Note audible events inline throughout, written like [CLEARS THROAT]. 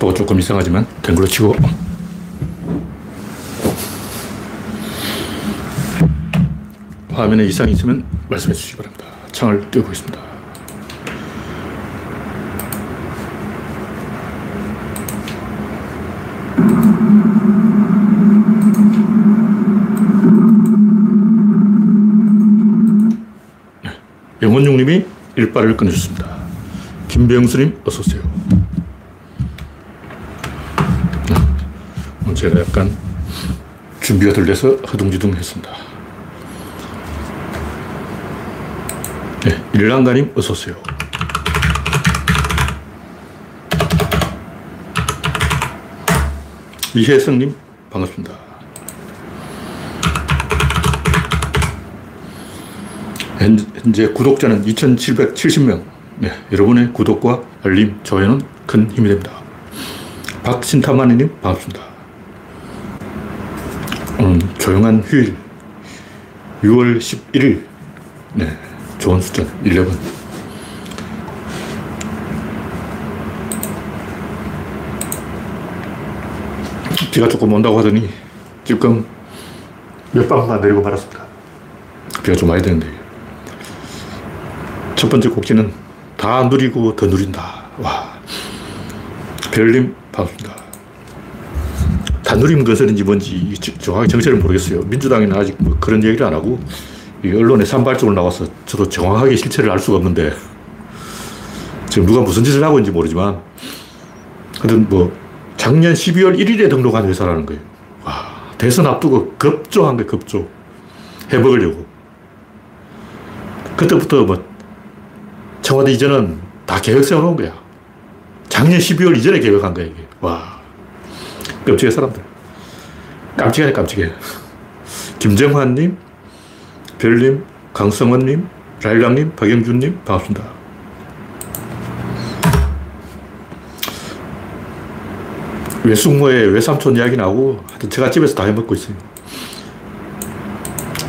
속도가 조금 이상하지만 된 걸로 치고 화면에 이상이 있으면 말씀해 주시기 바랍니다. 창을 띄워보겠습니다. 영원중님이 일발을 끊으셨습니다. 김병수님, 어서오세요. 제가 약간 준비가 덜 돼서 허둥지둥 했습니다. 네, 일랑가님, 어서오세요. 이혜성님, 반갑습니다. 현재 구독자는 2,770명. 네, 여러분의 구독과 알림, 좋아요는 큰 힘이 됩니다. 박신타마니님, 반갑습니다. 음, 조용한 휴일. 6월 11일. 네, 좋은 숫자, 11. 비가 조금 온다고 하더니 지금 몇 방만 내리고 말았습니다. 비가 좀 많이 되는데. 첫 번째 꼭지는 다 누리고 더 누린다. 와. 별님, 반갑습니다. 다 누리면 건설인지 뭔지 정확히 정체를 모르겠어요. 민주당에는 아직 뭐 그런 얘기를 안 하고, 언론에 산발적으로 나와서 저도 정확하게 실체를 알 수가 없는데, 지금 누가 무슨 짓을 하고 있는지 모르지만, 하여튼 뭐, 작년 12월 1일에 등록한 회사라는 거예요. 와, 대선 앞두고 급조한 거예요, 급조. 해먹으려고. 그때부터 뭐, 청와대 이전은 다 계획 세워놓은 거야. 작년 12월 이전에 계획한 거야, 이게. 와. 끔찍해, 사람들. 깜찍하네, 깜찍해. 김정환님, 별님, 강성원님, 라일락님, 박영준님, 반갑습니다. 외숙모의 외삼촌 이야기 나오고, 하여튼 제가 집에서 다 해먹고 있어요.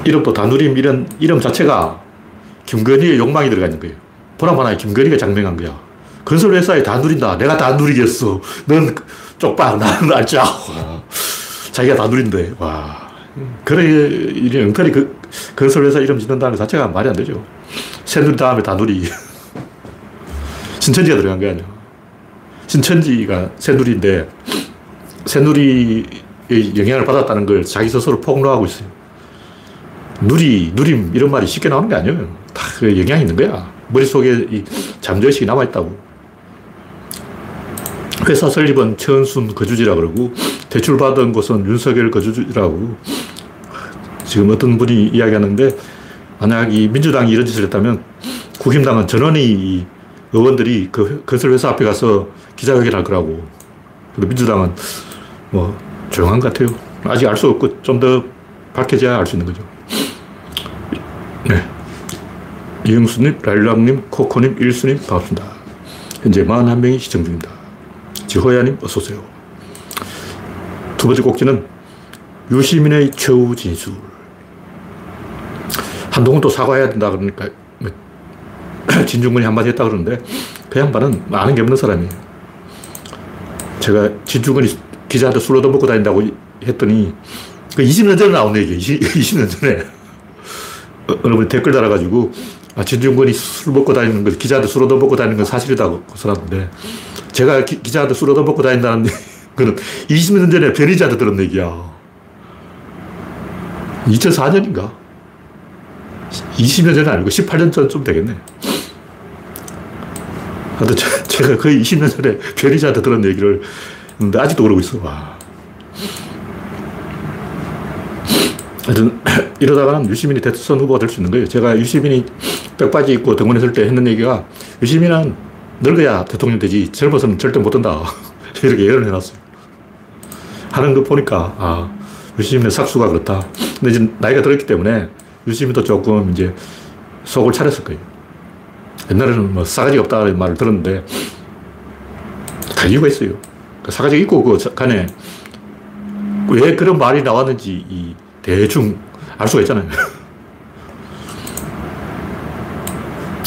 이름도 다누림, 이런 이름 자체가 김건희의 욕망이 들어가 있는 거예요. 보나마나 김건희가 장명한 거야. 건설회사에 다 누린다. 내가 다 누리겠어. 넌 쪽박, 나는 알짜. 자기가 다 누린대. 와. 그래, 이런 엉터리 그, 건설회사 이름 짓는다는 것 자체가 말이 안 되죠. 새누리 다음에 다 누리. [LAUGHS] 신천지가 들어간 거 아니야. 신천지가 새누리인데, 새누리의 영향을 받았다는 걸 자기 스스로 폭로하고 있어요. 누리, 누림, 이런 말이 쉽게 나오는 게 아니에요. 다 그 영향이 있는 거야. 머릿속에 이 잠재의식이 남아있다고. 회사 설립은 최은순 거주지라 그러고, 대출받은 곳은 윤석열 거주지라고. 지금 어떤 분이 이야기하는데, 만약 이 민주당이 이런 짓을 했다면, 국힘당은 전원이 의원들이 그 건설회사 앞에 가서 기자회견 할 거라고. 근데 민주당은 뭐 조용한 것 같아요. 아직 알 수 없고 좀 더 밝혀져야 알 수 있는 거죠. 네. 이영수님, 라일락님, 코코님, 일수님, 반갑습니다. 현재 41명이 시청 중입니다. 지호야님, 어서오세요. 두 번째 꼭지는 유시민의 최후 진술. 한동훈 또 사과해야 된다 그러니까 뭐 [CLEARS THROAT] 진중권이 한마디 했다 그러는데 그 양반은 아는 게 없는 사람이에요. 제가 진중권이 기자한테 술 얻어먹고 다닌다고 했더니 그 20년 전에 나온 얘기예요. 20 년 [LAUGHS] 전에. 어느 분이 댓글 달아가지고 아, 진중권이 술 먹고 다니는 거, 기자한테 술 얻어먹고 다니는 건 사실이다고 써놨는데, 제가 기, 자한테 술 얻어먹고 다닌다는 그는 20년 전에 변희자한테 들은 얘기야. 2004년인가? 20년 전이 아니고 18년 전쯤 되겠네. 하여튼 제가 거의 20년 전에 변희자한테 들은 얘기를 했는데 아직도 그러고 있어. 와. 하여튼 [CLEARS THROAT] 이러다가는 유시민이 대선 후보가 될 수 있는 거예요. 제가 유시민이 백바지 입고 등원했을 때 했는 얘기가 유시민은 늙어야 대통령 되지 젊어서는 절대 못 된다. [LAUGHS] 이렇게 예언을 해놨어요. 하는 거 보니까 아 유시민의 삭수가 그렇다. 근데 이제 나이가 들었기 때문에 유시민도 조금 이제 속을 차렸을 거예요. 옛날에는 뭐 싸가지가 없다는 말을 들었는데 다 이유가 있어요. 그 싸가지가 있고 그 간에 왜 그런 말이 나왔는지 이 대충 알 수가 있잖아요. [LAUGHS]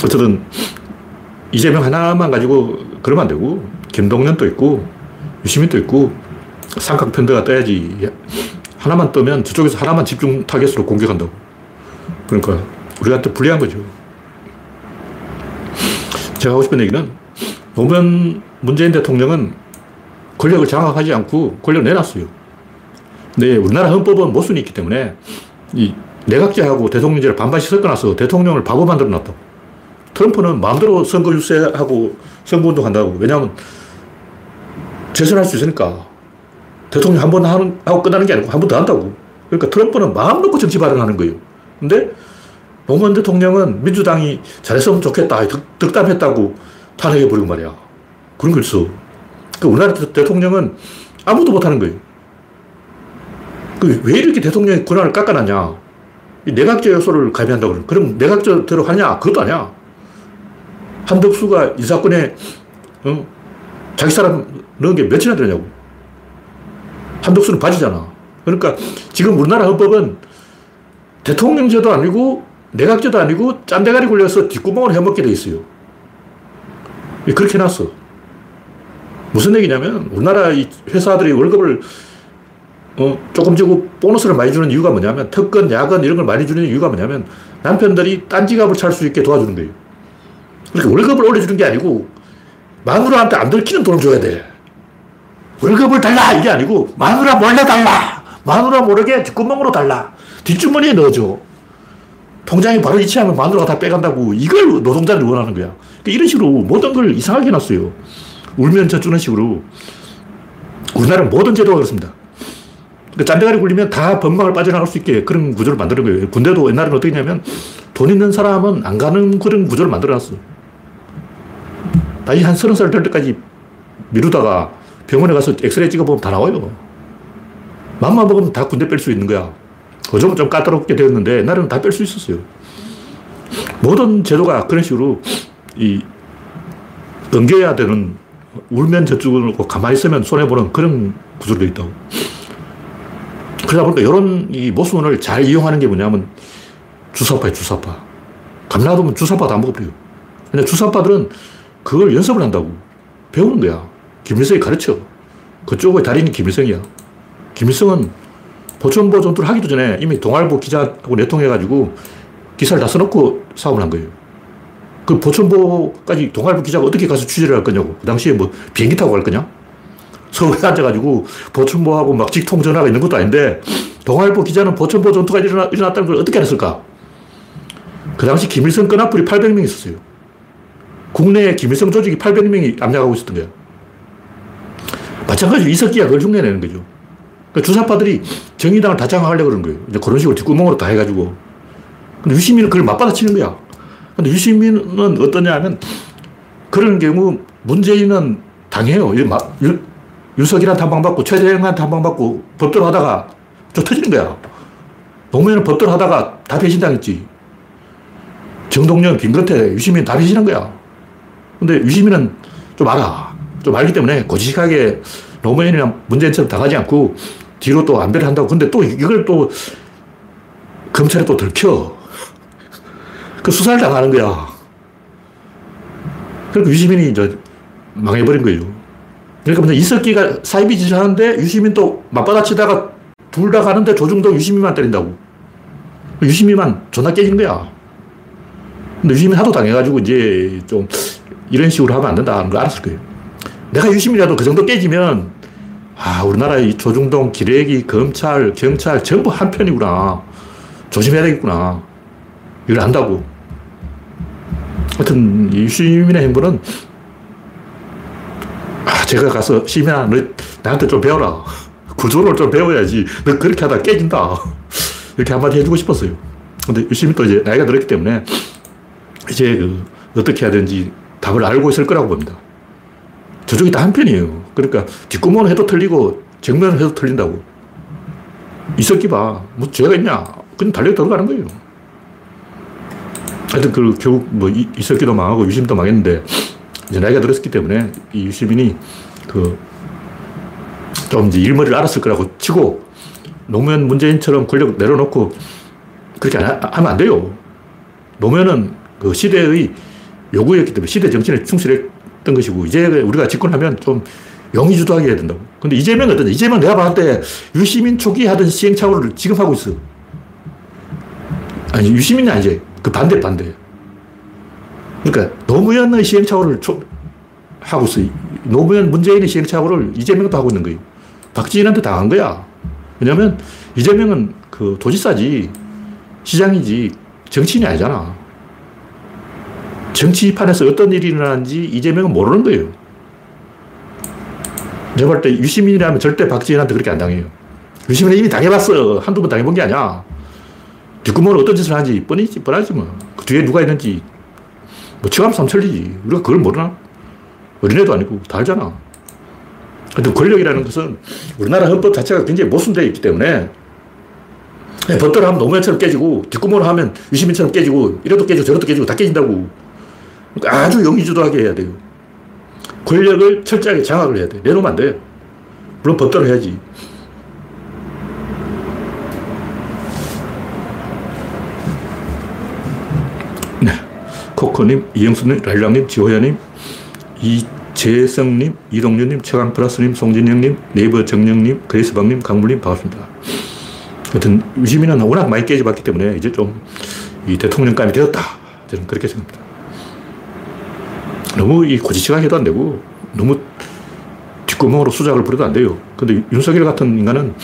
어쨌든 이재명 하나만 가지고 그러면 안 되고 김동연도 있고 유시민도 있고 삼각편대가 떠야지 하나만 뜨면 저쪽에서 하나만 집중 타겟으로 공격한다고. 그러니까 우리한테 불리한 거죠. 제가 하고 싶은 얘기는 노무현 문재인 대통령은 권력을 장악하지 않고 권력을 내놨어요. 근데 우리나라 헌법은 모순이 있기 때문에 이 내각제하고 대통령제를 반반씩 섞어놔서 대통령을 바보 만들어 놨다고. 트럼프는 마음대로 선거 유세하고 선거운동 한다고. 왜냐하면 재선할 수 있으니까. 대통령 한 번 하고 끝나는 게 아니고 한 번 더 한다고. 그러니까 트럼프는 마음 놓고 정치 발언하는 거예요. 근데 노무현 대통령은 민주당이 잘했으면 좋겠다. 득, 득담했다고 탄핵해버리고 말이야. 그런 거 있어. 그 우리나라 대통령은 아무도 못하는 거예요. 그 왜 이렇게 대통령의 권한을 깎아놨냐? 내각제 요소를 가미한다고 그러 그럼 내각제대로 하냐? 그것도 아니야. 한덕수가 이 사건에 어? 자기 사람 넣은 게 며칠이나 되냐고. 한덕수는 바지잖아. 그러니까 지금 우리나라 헌법은 대통령제도 아니고 내각제도 아니고 짠대가리 굴려서 뒷구멍을 해먹게 돼 있어요. 그렇게 해놨어. 무슨 얘기냐면 우리나라 회사들이 월급을 어, 조금 주고 보너스를 많이 주는 이유가 뭐냐면 특권, 야근 이런 걸 많이 주는 이유가 뭐냐면 남편들이 딴 지갑을 찰 수 있게 도와주는 거예요. 그러니까 월급을 올려주는 게 아니고 마누라한테 안 들키는 돈을 줘야 돼. 월급을 달라! 이게 아니고 마누라 몰래 달라! 마누라 모르게 뒷구멍으로 달라. 뒷주머니에 넣어줘. 통장에 바로 이체하면 마누라가 다 빼간다고 이걸 노동자들이 원하는 거야. 그러니까 이런 식으로 모든 걸 이상하게 해놨어요. 울면 젖주는 식으로. 우리나라는 모든 제도가 그렇습니다. 그러니까 짠대가리 굴리면 다 법망을 빠져나갈 수 있게 그런 구조를 만드는 거예요. 군대도 옛날에는 어떻게 했냐면 돈 있는 사람은 안 가는 그런 구조를 만들어놨어. 나이 한 서른 살 될 때까지 미루다가 병원에 가서 엑스레이 찍어보면 다 나와요. 맘만 먹으면 다 군대 뺄 수 있는 거야. 요즘은 좀 까다롭게 되었는데 옛날에는 다 뺄 수 있었어요. 모든 제도가 그런 식으로 이 넘겨야 되는 울면 저쪽을 가만히 있으면 손해보는 그런 구조로 되어 있다고. 그러다 보니까 이런 이 모순을 잘 이용하는 게 뭐냐면 주사파예 주사파. 감나두면 주사파도 안 먹어버려요. 근데 주사파들은 그걸 연습을 한다고. 배우는 거야. 김일성이 가르쳐. 그쪽의 달인이 김일성이야. 김일성은 보천보 전투를 하기도 전에 이미 동아일보 기자하고 내통해가지고 기사를 다 써놓고 사업을 한 거예요. 그 보천보까지 동아일보 기자가 어떻게 가서 취재를 할 거냐고. 그 당시에 뭐 비행기 타고 갈 거냐? 서울에 앉아가지고 보천보하고 막 직통 전화가 있는 것도 아닌데 동아일보 기자는 보천보 전투가 일어나, 일어났다는 걸 어떻게 알았을까? 그 당시 김일성 끈앞풀이 800명 있었어요. 국내에 김일성 조직이 800명이 압력하고 있었던 거야. 마찬가지로 이석기가 그걸 흉내내는 거죠. 그러니까 주사파들이 정의당을 다 장악하려고 그러는 거예요. 이제 그런 식으로 뒷구멍으로 다 해가지고. 근데 유시민은 그걸 맞받아치는 거야. 근데 유시민은 어떠냐 하면 그런 경우 문재인은 당해요. 유석이란 탐방받고 최재형한 탐방받고 법대로 하다가 저 터지는 거야. 노무현은 법대로 하다가 다 배신당했지. 정동영, 김건태, 유시민 다 배신한 거야. 근데 유시민은 좀 알아. 좀 알기 때문에 고지식하게 노무현이나 문재인처럼 당하지 않고 뒤로 또 안배를 한다고. 근데 또 이걸 또 검찰에 또 들켜. 그 수사를 당하는 거야. 그러니까 유시민이 이제 망해버린 거예요. 그러니까 이석기가 사이비 짓을 하는데 유시민 또 맞받아치다가 둘 다 가는데 조중동 유시민만 때린다고. 유시민만 존나 깨진 거야. 근데 유시민 하도 당해가지고 이제 좀 이런 식으로 하면 안 된다는 걸 알았을 거예요. 내가 유시민이라도 그 정도 깨지면 아, 우리나라 이 조중동, 기레기, 검찰, 경찰 전부 한 편이구나. 조심해야 되겠구나. 이걸 안다고. 하여튼, 유시민의 행보는 아, 제가 가서 시민아, 너 나한테 좀 배워라. [LAUGHS] 구조를 좀 배워야지. 너 그렇게 하다 깨진다. [LAUGHS] 이렇게 한마디 해주고 싶었어요. 근데 유시민 또 이제 나이가 들었기 때문에 이제 그 어떻게 해야 되는지 답을 알고 있을 거라고 봅니다. 저쪽이 다 한편이에요. 그러니까 뒷구멍을 해도 틀리고 정면을 해도 틀린다고. 이석기 봐. 뭐 죄가 있냐. 그냥 달려 들어가는 거예요. 하여튼 그 결국 뭐 이석기도 망하고 유심도 망했는데 이제 나이가 들었기 때문에 이 유시민이 그 좀 이제 일머리를 알았을 거라고 치고 노무현 문재인처럼 권력 내려놓고 그렇게 안, 하면 안 돼요. 노무현은 그 시대의 요구였기 때문에 시대 정신에 충실했던 것이고 이제 우리가 집권하면 좀 용의주도하게 해야 된다고. 근데 이재명은 어떠냐? 이재명 내가 봤을 때 유시민 초기 하던 시행착오를 지금 하고 있어. 아니, 유시민이 아니지. 그 반대, 반대. 그러니까 노무현의 시행착오를 초, 하고 있어. 노무현 문재인의 시행착오를 이재명도 하고 있는 거예요. 박지인한테 당한 거야. 왜냐면 이재명은 그 도지사지, 시장이지, 정치인이 아니잖아. 정치판에서 어떤 일이 일어나는지 이재명은 모르는 거예요. 내가 볼 때 유시민이라면 절대 박지현한테 그렇게 안 당해요. 유시민은 이미 당해봤어. 한두 번 당해본 게 아니야. 뒷구멍으로 어떤 짓을 하는지 뻔히지, 뻔하지 뭐. 그 뒤에 누가 있는지 뭐 치감 삼천리지. 우리가 그걸 모르나? 어린애도 아니고 다 알잖아. 근데 권력이라는 것은 우리나라 헌법 자체가 굉장히 모순되어 있기 때문에 버터를 하면 노무현처럼 깨지고 뒷구멍을 하면 유시민처럼 깨지고 이래도 깨지고 저래도 깨지고 다 깨진다고. 그러니까 아주 용의주도하게 해야 돼요. 권력을 철저하게 장악을 해야 돼. 내놓으면 안 돼. 물론 법대로 해야지. 네. 코코님, 이영수님, 라일락님, 지호야님, 이재성님, 이동윤님, 최강플러스님, 송진영님, 네이버 정영님, 그레이스방님, 강물님, 반갑습니다. 하여튼, 유시민은 워낙 많이 깨져봤기 때문에 이제 좀 이 대통령감이 되었다. 저는 그렇게 생각합니다. 너무 이 고지식하게 해도 안 되고 너무 뒷구멍으로 수작을 부려도 안 돼요. 근데 윤석열 같은 인간은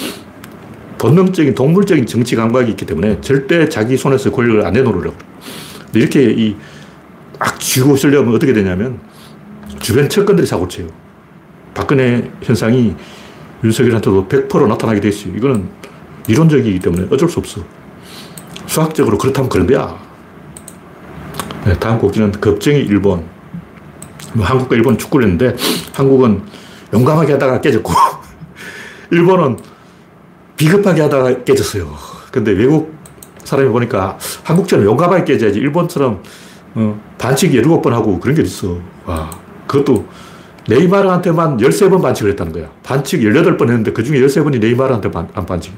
본능적인 동물적인 정치 감각이 있기 때문에 절대 자기 손에서 권력을 안 내놓으려고. 이렇게 이 악 쥐고 있으려면 어떻게 되냐면 주변 철권들이 사고 쳐요. 박근혜 현상이 윤석열한테도 100% 나타나게 돼 있어요. 이거는 이론적이기 때문에 어쩔 수 없어. 수학적으로 그렇다면 그런 거야. 네, 다음 곡기는 겁쟁이 일본. 뭐 한국과 일본 축구를 했는데 한국은 용감하게 하다가 깨졌고 [LAUGHS] 일본은 비겁하게 하다가 깨졌어요. 근데 외국 사람이 보니까 한국처럼 용감하게 깨져야지 일본처럼 어, 반칙 17번 하고 그런 게 있어. 와, 그것도 네이마르한테만 13번 반칙을 했다는 거야. 반칙 18번 했는데 그 중에 13번이 네이마르한테 반, 안 반칙.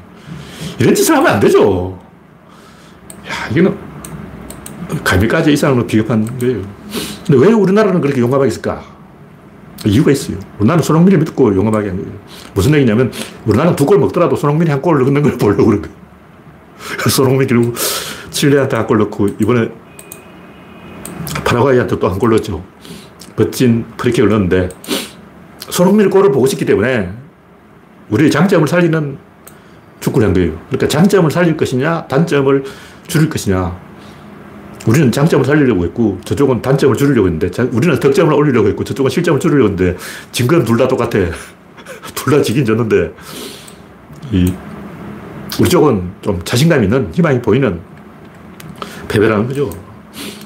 이런 짓을 하면 안 되죠. 야, 이거는 감히까지 이상으로 비겁한 거예요. 근데 왜 우리나라는 그렇게 용감하게 했을까? 이유가 있어요. 우리나라는 손흥민을 믿고 용감하게 한 거예요. 무슨 얘기냐면 우리나라는 두 골 먹더라도 손흥민이 한 골을 넣는 걸 보려고 그런 거예요. [LAUGHS] 손흥민이 결국 칠레한테 한 골 넣고 이번에 파라과이한테 또 한 골 넣었죠. 멋진 프리킥을 넣었는데 손흥민의 골을 보고 싶기 때문에 우리의 장점을 살리는 축구를 한 거예요. 그러니까 장점을 살릴 것이냐, 단점을 줄일 것이냐. 우리는 장점을 살리려고 했고 저쪽은 단점을 줄이려고 했는데 우리는 득점을 올리려고 했고 저쪽은 실점을 줄이려고 했는데 진 건 둘 다 똑같아. [LAUGHS] 둘 다 지긴 졌는데 이 우리 쪽은 좀 자신감 있는 희망이 보이는 패배라는 거죠.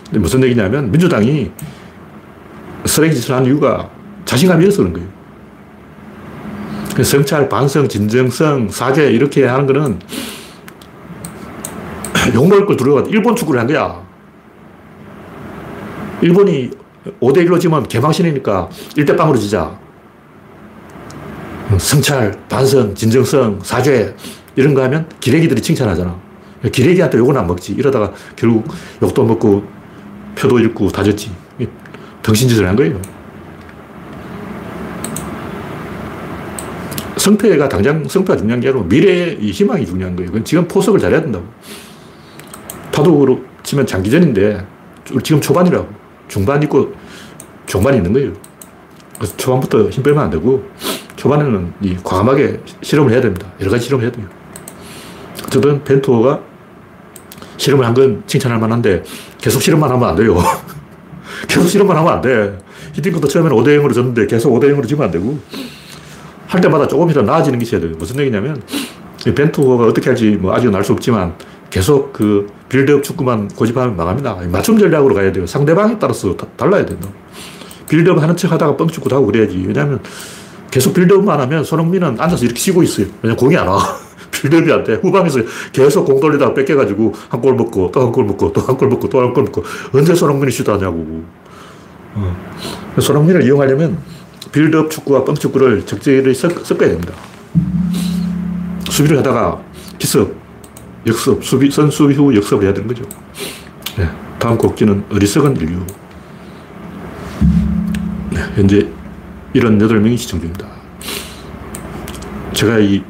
근데 무슨 얘기냐면 민주당이 쓰레기 짓을 한 이유가 자신감이 있어서 그런 거예요. 성찰, 반성, 진정성, 사죄 이렇게 하는 거는 [CLEARS THROAT] 욕먹을 걸 두려워. 일본 축구를 한 거야. 일본이 5대1로 지면 개방신이니까 1대0으로 지자. 성찰, 반성, 진정성, 사죄 이런 거 하면 기레기들이 칭찬하잖아. 기레기한테 욕은 안 먹지. 이러다가 결국 욕도 먹고 표도 읽고 다 졌지. 덩신짓을 한 거예요. 성패가 당장 성패가 중요한 게 아니고 미래의 희망이 중요한 거예요. 그건 지금 포석을 잘해야 된다고. 파도로 치면 장기전인데 지금 초반이라고. 중반 있고 중반이 있는 거예요. 그래서 초반부터 힘 빼면 안 되고 초반에는 이 과감하게 실험을 해야 됩니다. 여러 가지 실험을 해야 돼요. 어쨌든 벤토가 실험을 한 건 칭찬할 만한데 계속 실험만 하면 안 돼요. [LAUGHS] 계속 실험만 하면 안 돼. 히딩크도 처음에는 5대 0으로 졌는데 계속 5대 0으로 지면 안 되고 할 때마다 조금이라도 나아지는 게 있어야 돼요. 무슨 얘기냐면 벤투가 어떻게 할지 뭐 아직은 알 수 없지만 계속 그 빌드업 축구만 고집하면 망합니다. 맞춤 전략으로 가야 돼요. 상대방에 따라서 다, 달라야 된다. 빌드업 하는 척 하다가 뻥축구도 하고 그래야지. 왜냐하면 계속 build-up만 하면 손흥민은 앉아서 이렇게 쉬고 있어요. 왜냐면 공이 안 와. [LAUGHS] build-up이 안 돼. 후방에서 계속 공 돌리다가 뺏겨가지고 한 골 먹고 또 한 골 먹고 또 한 골 먹고 또 한 골 먹고 언제 손흥민이 슛하냐고. 어. 손흥민을 이용하려면 빌드업 축구와 뻥축구를 적절히 섞, 섞어야 됩니다. 수비를 하다가 기습, 역습, 수비, 선수비 후 역습을 해야 되는 거죠. 네, 다음 곡지는 어리석은 인류. 네, 현재 78명이 시청 중입니다. 제가 이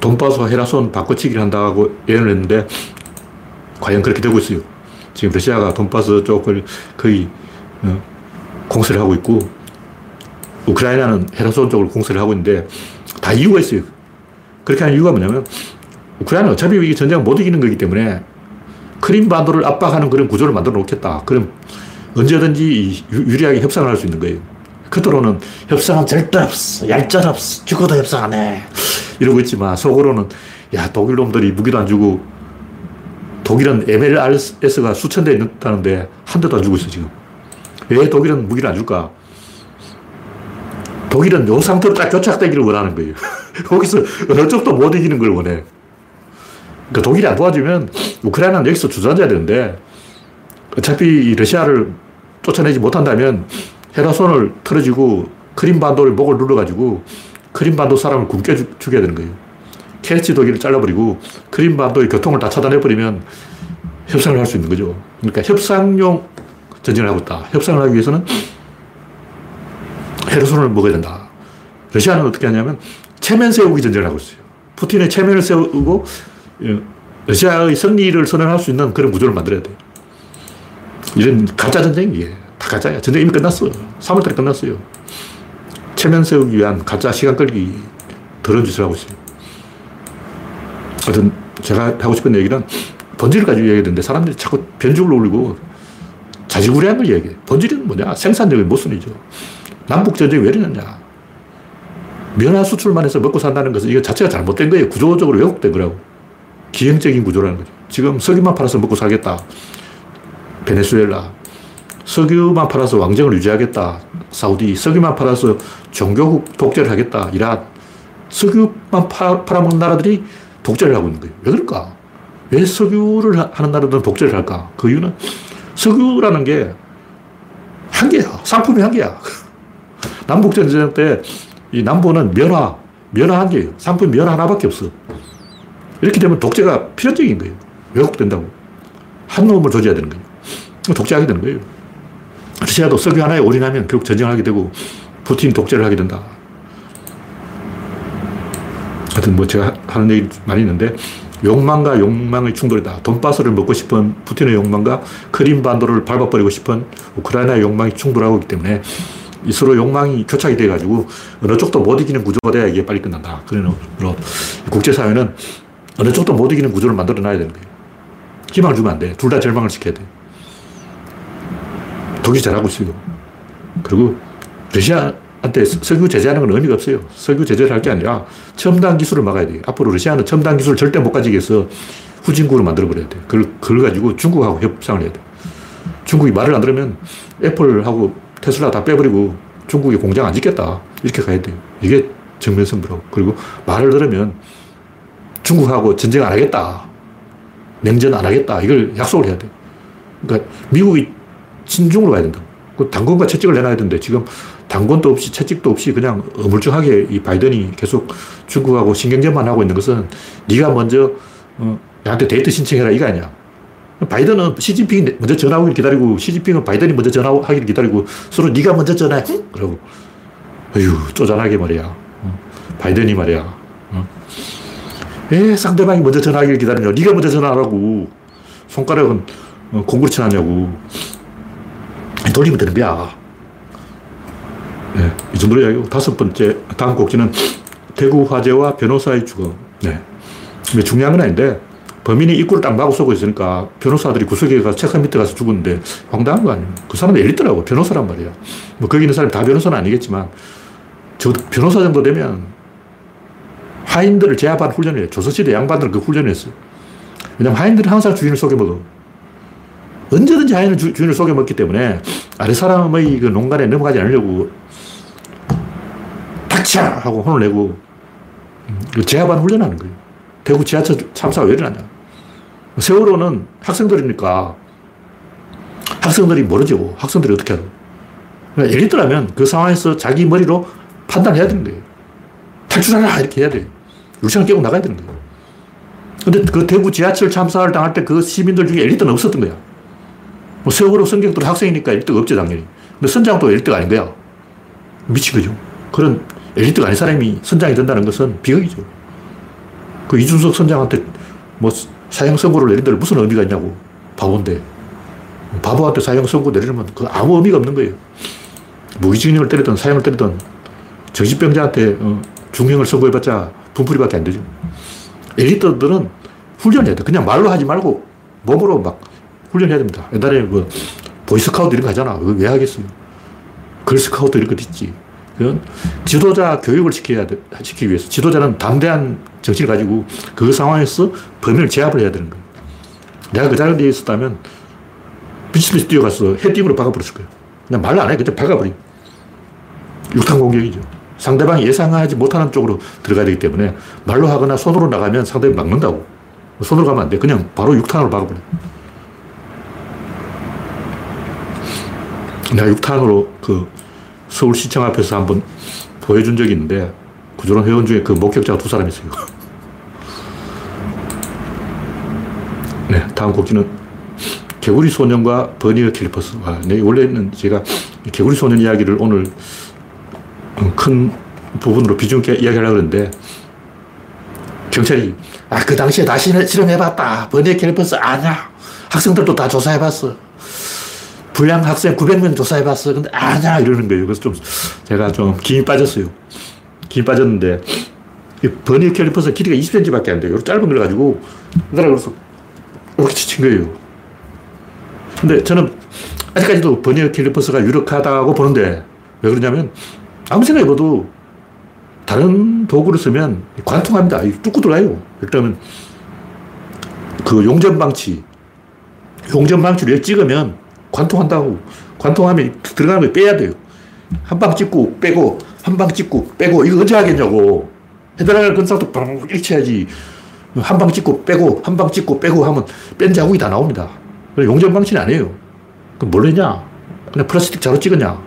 돈바스와 헤라손 바꿔치기를 한다고 예언을 했는데 과연 그렇게 되고 있어요. 지금 러시아가 돈바스 쪽을 거의 어, 공세를 하고 있고 우크라이나는 헤라손 쪽을 공세를 하고 있는데 다 이유가 있어요. 그렇게 하는 이유가 뭐냐면 우크라이나는 어차피 이 전쟁을 못 이기는 거기 때문에 크림 반도를 압박하는 그런 구조를 만들어 놓겠다. 그럼 언제든지 유리하게 협상을 할 수 있는 거예요. 겉으로는 협상은 절대 없어. 얄짤 없어. 죽어도 협상 안 해. 이러고 있지만 속으로는 야, 독일 놈들이 무기도 안 주고 독일은 MLRS가 수천 대 있다는데 한 대도 안 주고 있어, 지금. 왜 독일은 무기를 안 줄까? 독일은 요 상태로 딱 교착되기를 원하는 거예요. [LAUGHS] 거기서 어느 쪽도 못 이기는 걸 원해. 그러니까 독일이 안 도와주면 우크라이나는 여기서 주저앉아야 되는데 어차피 러시아를 쫓아내지 못한다면 헤라손을 틀어지고 크림반도를 목을 눌러가지고 크림반도 사람을 굶겨 죽여야 되는 거예요. 케치 독일을 잘라버리고 크림반도의 교통을 다 차단해버리면 협상을 할 수 있는 거죠. 그러니까 협상용 전쟁을 하고 있다. 협상을 하기 위해서는 헤르손을 먹어야 된다. 러시아는 어떻게 하냐면 체면 세우기 전쟁을 하고 있어요. 푸틴의 체면을 세우고 예, 러시아의 승리를 선언할 수 있는 그런 구조를 만들어야 돼. 이런 가짜 전쟁이에요. 다 가짜야. 전쟁 이미 끝났어. 3월달에 끝났어요. 체면 세우기 위한 가짜 시간 끌기 더러운 짓을 하고 있어요. 하여튼 제가 하고 싶은 얘기는 본질을 가지고 얘기하는데 사람들이 자꾸 변죽을 올리고 자지구레한 걸 얘기해. 본질은 뭐냐? 생산력의 모순이죠. 남북전쟁이 왜 이러느냐? 면화 수출만 해서 먹고 산다는 것은 이거 자체가 잘못된 거예요. 구조적으로 왜곡된 거라고. 기형적인 구조라는 거죠. 지금 석유만 팔아서 먹고 살겠다. 베네수엘라. 석유만 팔아서 왕정을 유지하겠다. 사우디. 석유만 팔아서 종교 독재를 하겠다. 이란. 석유만 파, 팔아먹는 나라들이 독재를 하고 있는 거예요. 왜 그럴까? 왜 석유를 하는 나라들은 독재를 할까? 그 이유는 석유라는 게 한계야. 상품이 한계야. [LAUGHS] 남북전쟁 때 이 남부는 면화, 면화 한계예요. 상품 면화 하나밖에 없어. 이렇게 되면 독재가 필연적인 거예요. 왜곡된다고. 한 놈을 조져야 되는 거예요. 독재하게 되는 거예요. 러시아도 석유 하나에 올인하면 결국 전쟁하게 되고 푸틴 독재를 하게 된다. 하여튼 뭐 제가 하는 얘기 많이 있는데 욕망과 욕망의 충돌이다. 돈바스를 먹고 싶은 푸틴의 욕망과 크림 반도를 밟아버리고 싶은 우크라이나의 욕망이 충돌하고 있기 때문에 서로 욕망이 교착이 돼가지고 어느 쪽도 못 이기는 구조가 돼야 이게 빨리 끝난다. 그러므로 국제사회는 어느 쪽도 못 이기는 구조를 만들어 놔야 되는 거예요. 희망을 주면 안 돼. 둘 다 절망을 시켜야 돼. 독일이 잘하고 있어요. 그리고 러시아한테 석유 제재하는 건 의미가 없어요. 석유 제재를 할 게 아니라 첨단 기술을 막아야 돼요. 앞으로 러시아는 첨단 기술을 절대 못 가지게 해서 후진국으로 만들어버려야 돼. 그걸, 그걸 가지고 중국하고 협상을 해야 돼. 중국이 말을 안 들으면 애플하고 테슬라 다 빼버리고 중국이 공장 안 짓겠다. 이렇게 가야 돼요. 이게 정면 승부라고. 그리고 말을 들으면 중국하고 전쟁 안 하겠다. 냉전 안 하겠다. 이걸 약속을 해야 돼. 그러니까 미국이 신중으로 가야 된다. 그 당권과 채찍을 내놔야 되는데 지금 당권도 없이 채찍도 없이 그냥 어물쩡하게 이 바이든이 계속 중국하고 신경전만 하고 있는 것은 네가 먼저 어, 나한테 데이트 신청해라 이거 아니야. 바이든은 시진핑이 먼저 전화하기를 기다리고 시진핑은 바이든이 먼저 전화하기를 기다리고 서로 네가 먼저 전화해. 그러고 어휴 쪼잔하게 말이야. 어? 바이든이 말이야. 어? 왜 상대방이 먼저 전화하기를 기다리냐. 네가 먼저 전화하라고. 손가락은 어, 공구를 쳐놨냐고. 돌리면 되는 거야. 네, 이 정도로 이야기고 다섯 번째 다음 곡지는 대구 화재와 변호사의 죽음. 네. 중요한 건 아닌데 범인이 입구를 딱 막고 쏘고 있으니까 변호사들이 구석에 가서 책상 밑에 가서 죽었는데 황당한 거 아니에요. 그 사람은 엘리트라고. 변호사란 말이야. 뭐 거기 있는 사람이 다 변호사는 아니겠지만 저 변호사 정도 되면 하인들을 제압한 훈련을 해요. 조선시대 양반들은 그 훈련을 했어요. 왜냐면 하인들은 항상 주인을 속여먹어. 언제든지 하인은 주, 인을 속여먹기 때문에 아래 사람의 그 농간에 넘어가지 않으려고 닥쳐! 하고 혼을 내고 음, 제압한 훈련하는 거예요. 대구 지하철 참사가 왜 일어나냐. 세월호는 학생들이니까 학생들이 모르죠. 학생들이 어떻게. 그러니까 엘리트라면 그 상황에서 자기 머리로 판단해야 되는 거예요. 탈출하라! 이렇게 해야 돼요. 루시안 깨고 나가야 되는 거예요. 근데 그 대구 지하철 참사를 당할 때 그 시민들 중에 엘리트는 없었던 거야. 뭐 세월호 성격도 학생이니까 엘리트가 없죠, 당연히. 근데 선장도 엘리트가 아닌 거야. 미친 거죠. 그런 엘리트가 아닌 사람이 선장이 된다는 것은 비극이죠. 그 이준석 선장한테 뭐 사형 선고를 내린다는 무슨 의미가 있냐고. 바보인데. 바보한테 사형 선고 내리면 그 아무 의미가 없는 거예요. 무기징역을 때리든 사형을 때리든 정신병자한테 어, 중형을 선고해봤자 분풀이밖에 안 되죠. 엘리트들은 훈련해야 돼. 그냥 말로 하지 말고 몸으로 막 훈련해야 됩니다. 옛날에 뭐 보이스카우트 이런 거 하잖아. 왜 하겠어요? 걸스카우트 이런 거 있지. 그건 지도자 교육을 시켜야 돼, 시키기 위해서. 지도자는 담대한 정신을 가지고 그 상황에서 범인을 제압을 해야 되는 거예요. 내가 그 자리에 있었다면 비치듯이 뛰어가서 헤딩으로 박아버렸을 거예요. 그냥 말안 해. 그냥 박아버려. 육탄 공격이죠. 상대방이 예상하지 못하는 쪽으로 들어가야 되기 때문에 말로 하거나 손으로 나가면 상대방이 막는다고. 손으로 가면 안 돼. 그냥 바로 육탄으로 박아버려. 내가 육탄으로 그 서울시청 앞에서 한번 보여준 적이 있는데 구조론 회원 중에 그 목격자가 두 사람 있어요. [LAUGHS] 네, 다음 꼭지는 개구리 소년과 버니어 캘리퍼스. 아, 네, 원래는 제가 개구리 소년 이야기를 오늘 큰 부분으로 비중 있게 이야기하려고 그는데 경찰이 아, 그 당시에 다시 실험해봤다. 버니어 캘리퍼스 아냐. 학생들도 다 조사해봤어. 불량 학생 900명 조사해봤어. 근데 아냐 이러는 거예요. 그래서 좀 제가 좀 김이 빠졌어요. 김이 빠졌는데 이 버니어 캘리퍼스 길이가 20cm밖에 안 돼요. 짧은 걸 가지고 내가 그래서 이렇게 지친 거예요. 근데 저는 아직까지도 버니어 캘리퍼스가 유력하다고 보는데 왜 그러냐면 아무 생각 해봐도 다른 도구를 쓰면 관통합니다. 뚝 들어가요. 그러면 그 용접방치 용접방치를 찍으면 관통한다고. 관통하면 들어가는 거 빼야 돼요. 한 방 찍고 빼고, 한 방 찍고 빼고, 이거 언제 하겠냐고. 헤드라이너 근사도 빵 이렇게 해야지. 한 방 찍고 빼고, 한 방 찍고 빼고 하면 뺀 자국이 다 나옵니다. 용접 방치는 아니에요. 그럼 뭘 했냐? 그냥 플라스틱 자로 찍었냐?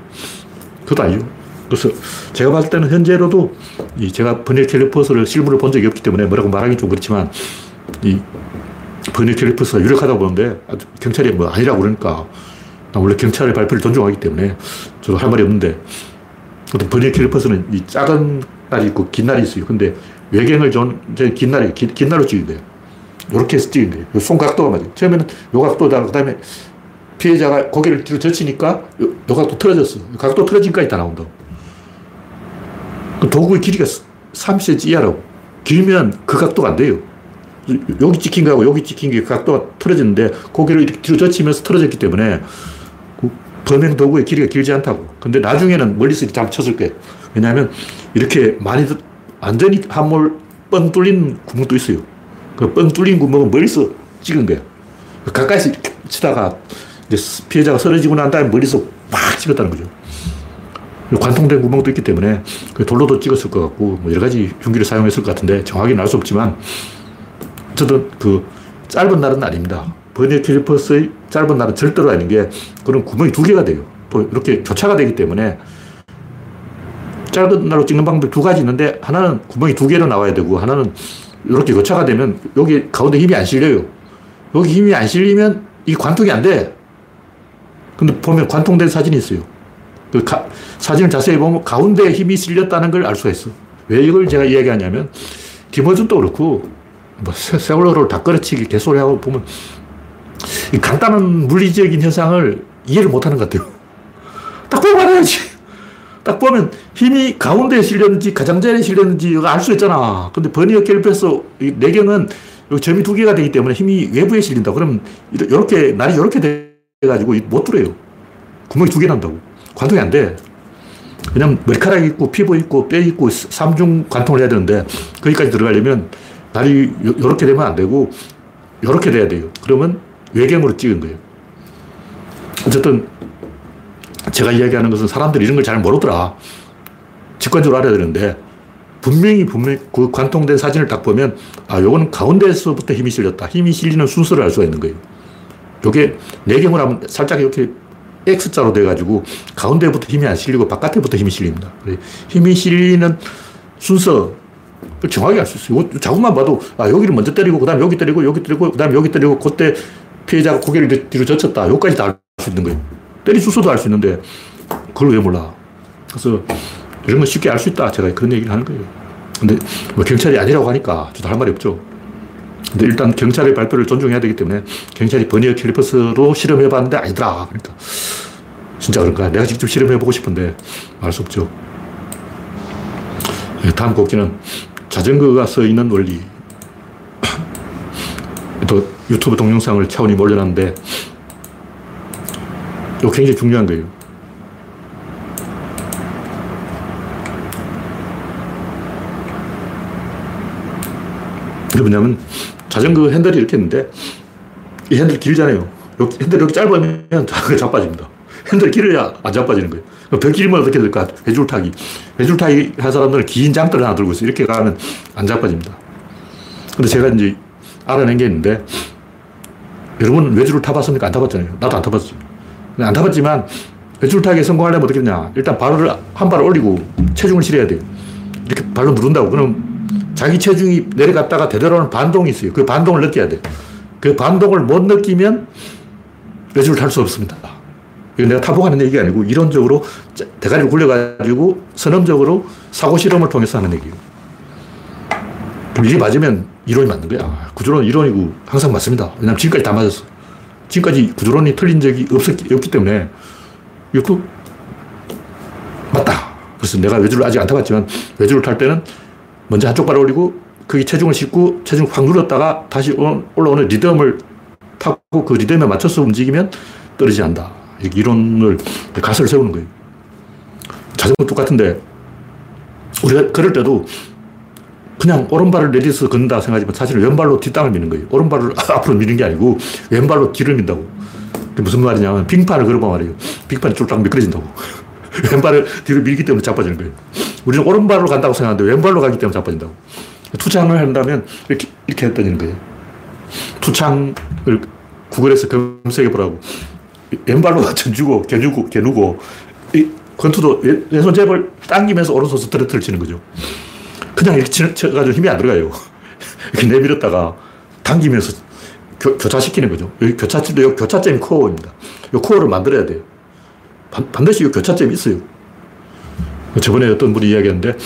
그것도 아니죠. 그래서 제가 봤을 때는 현재로도 이 제가 버니어 캘리퍼스를 실물을 본 적이 없기 때문에 뭐라고 말하기 좀 그렇지만 이 버니어 캘리퍼스가 유력하다고 보는데 경찰이 뭐 아니라고 그러니까 원래 경찰의 발표를 존중하기 때문에 저도 할 말이 없는데 버니어 캘리퍼스는 이 작은 날이 있고 긴 날이 있어요. 근데 외경을 좀, 긴 날이, 긴, 긴 날로 찍은대요. 이렇게 해서 찍은대요. 손 각도가 맞아요. 처음에는 요 각도다. 그 다음에 피해자가 고개를 뒤로 젖히니까 요, 요 각도 틀어졌어. 각도 틀어진까지 다 나온다고. 그 도구의 길이가 30cm 이하라고. 길면 그 각도가 안 돼요. 여기 찍힌 거하고 여기 찍힌 게 각도가 틀어졌는데 고개를 이렇게 뒤로 젖히면서 틀어졌기 때문에 범행 도구의 길이가 길지 않다고. 근데 나중에는 멀리서 잘 쳤을 거예요. 왜냐하면 이렇게 많이 완전히 한몰 뻥 뚫린 구멍도 있어요. 그 뻥 뚫린 구멍은 멀리서 찍은 거예요. 가까이서 이렇게 치다가 피해자가 쓰러지고 난 다음에 멀리서 막 찍었다는 거죠. 관통된 구멍도 있기 때문에 그 돌로도 찍었을 것 같고 뭐 여러 가지 흉기를 사용했을 것 같은데 정확히는 알 수 없지만 어쨌든 그 짧은 날은 아닙니다. 버니 캘리퍼스의 짧은 날은 절대로 아닌 게 그런 구멍이 두 개가 돼요. 또 이렇게 교차가 되기 때문에 짧은 날로 찍는 방법이 두 가지 있는데 하나는 구멍이 두 개로 나와야 되고 하나는 이렇게 교차가 되면 여기 가운데 힘이 안 실려요. 여기 힘이 안 실리면 이 관통이 안 돼. 근데 보면 관통된 사진이 있어요. 그 가, 사진을 자세히 보면 가운데 힘이 실렸다는 걸 알 수가 있어. 왜 이걸 제가 이야기하냐면 김어준도 그렇고 뭐 세월호를 다 끌어치기 개소리하고 보면 간단한 물리적인 현상을 이해를 못하는 것 같아요. [LAUGHS] 딱 보고 알아야지. 딱 보면 힘이 가운데에 실렸는지 가장자리에 실렸는지 알 수 있잖아. 근데 버니어 캘리퍼스 내경은 점이 두 개가 되기 때문에 힘이 외부에 실린다. 그러면 이렇게 날이 이렇게 돼가지고 못 뚫어요. 구멍이 두 개 난다고. 관통이 안 돼. 그냥 머리카락 있고 피부 있고 뼈 있고 삼중 관통을 해야 되는데 거기까지 들어가려면 날이 이렇게 되면 안 되고 이렇게 돼야 돼요. 그러면 외경으로 찍은 거예요. 어쨌든 제가 이야기하는 것은 사람들이 이런 걸 잘 모르더라. 직관적으로 알아야 되는데 분명히 분명히 그 관통된 사진을 딱 보면 아 요거는 가운데에서부터 힘이 실렸다. 힘이 실리는 순서를 알 수가 있는 거예요. 요게 내경을 하면 살짝 이렇게 X자로 돼가지고 가운데부터 힘이 안 실리고 바깥에부터 힘이 실립니다. 힘이 실리는 순서 정확히 알 수 있어요. 자국만 봐도 아 여기를 먼저 때리고 그 다음 여기 때리고 여기 때리고 그 다음 여기 때리고 그때 피해자가 고개를 뒤로 젖혔다. 여기까지 다 알 수 있는 거예요. 때리 순서도 알 수 있는데 그걸 왜 몰라. 그래서 이런 건 쉽게 알 수 있다. 제가 그런 얘기를 하는 거예요. 근데 뭐 경찰이 아니라고 하니까 저도 할 말이 없죠. 근데 일단 경찰의 발표를 존중해야 되기 때문에 경찰이 버니어 캘리퍼스로 실험해 봤는데 아니더라. 그러니까 진짜 그런가? 내가 직접 실험해 보고 싶은데 알 수 없죠. 네, 다음 곡기는 자전거가 써 있는 원리. [COUGHS] 또 유튜브 동영상을 차원이 올려놨는데 이거 굉장히 중요한 거예요. 이게 뭐냐면 자전거 핸들이 이렇게 있는데 이 핸들 길잖아요. 핸들 이렇게 짧으면 자전거 자빠집니다. 핸들 길어야 안 자빠지는 거예요. 별 길면 어떻게 될까? 회줄타기. 회줄타기 한 사람들은 긴 장대를 하나 들고 있어. 이렇게 가면 안 자빠집니다. 근데 제가 이제 알아낸 게 있는데 여러분 외주를 타봤습니까? 안 타봤잖아요. 나도 안 타봤어요. 안 타봤지만 외줄 타기에 성공하려면 어떻게 되냐. 일단 발을 한 발을 올리고 체중을 실어야 돼요. 이렇게 발로 누른다고. 그럼 자기 체중이 내려갔다가 되돌아오는 반동이 있어요. 그 반동을 느껴야 돼. 그 반동을 못 느끼면 외주를 탈 수 없습니다. 이건 내가 타보하는 얘기가 아니고 이론적으로 대가리를 굴려가지고 선험적으로 사고 실험을 통해서 하는 얘기예요. 그럼 이게 맞으면 이론이 맞는 거야. 아, 구조론은 이론이고 항상 맞습니다. 왜냐면 지금까지 다 맞았어. 지금까지 구조론이 틀린 적이 없었기, 없기 때문에 이것도 맞다. 그래서 내가 외주를 아직 안 타봤지만 외주를 탈 때는 먼저 한쪽 발을 올리고 거기 체중을 싣고 체중을 확 눌렀다가 다시 올라오는 리듬을 타고 그 리듬에 맞춰서 움직이면 떨어지지 않는다. 이론을 가설을 세우는 거예요. 자전거 똑같은데 우리가 걸을 때도 그냥 오른발을 내려서 걷는다 생각하지만 사실 왼발로 뒷땅을 미는 거예요. 오른발을 [LAUGHS] 앞으로 미는 게 아니고 왼발로 뒤를 민다고. 무슨 말이냐면 빙판을 걸어봐 말이에요. 빙판이 쫄딱 미끄러진다고. [LAUGHS] 왼발을 뒤로 밀기 때문에 자빠지는 거예요. 우리는 오른발로 간다고 생각하는데 왼발로 가기 때문에 자빠진다고. 투창을 한다면 이렇게, 이렇게 했다는 거예요. 투창을 구글에서 검색해 보라고. 왼발로 [LAUGHS] 전주고, 겨누고, 겨누고, 이 권투도 왼손 잽을 당기면서 오른손 스트레트를 치는 거죠. 그냥 이렇게 쳐가지고 힘이 안 들어가요. [LAUGHS] 이렇게 내밀었다가 당기면서 교, 차시키는 거죠. 여기 교차점도 교차점이 코어입니다. 이 코어를 만들어야 돼요. 반, 반드시 이 교차점이 있어요. 저번에 어떤 분이 이야기했는데,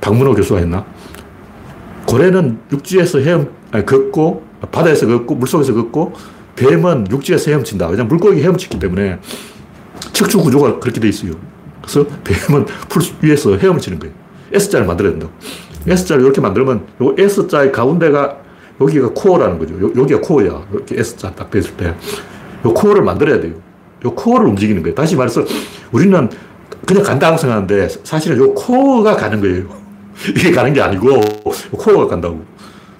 박문호 교수가 했나? 고래는 육지에서 헤엄, 아니, 걷고, 바다에서 걷고, 물속에서 걷고, 뱀은 육지에서 헤엄친다. 왜냐면 물고기 헤엄치기 때문에 척추 구조가 그렇게 돼 있어요. 그래서 뱀은 풀 위에서 헤엄을 치는 거예요. S자를 만들어야 된다고. S자를 이렇게 만들면 요 S자의 가운데가 여기가 코어라는 거죠. 요, 여기가 코어야. 이렇게 S자 딱 됐을 때. 요 코어를 만들어야 돼요. 요 코어를 움직이는 거예요. 다시 말해서 우리는 그냥 간다고 생각하는데 사실은 요 코어가 가는 거예요. [LAUGHS] 이게 가는 게 아니고 코어가 간다고.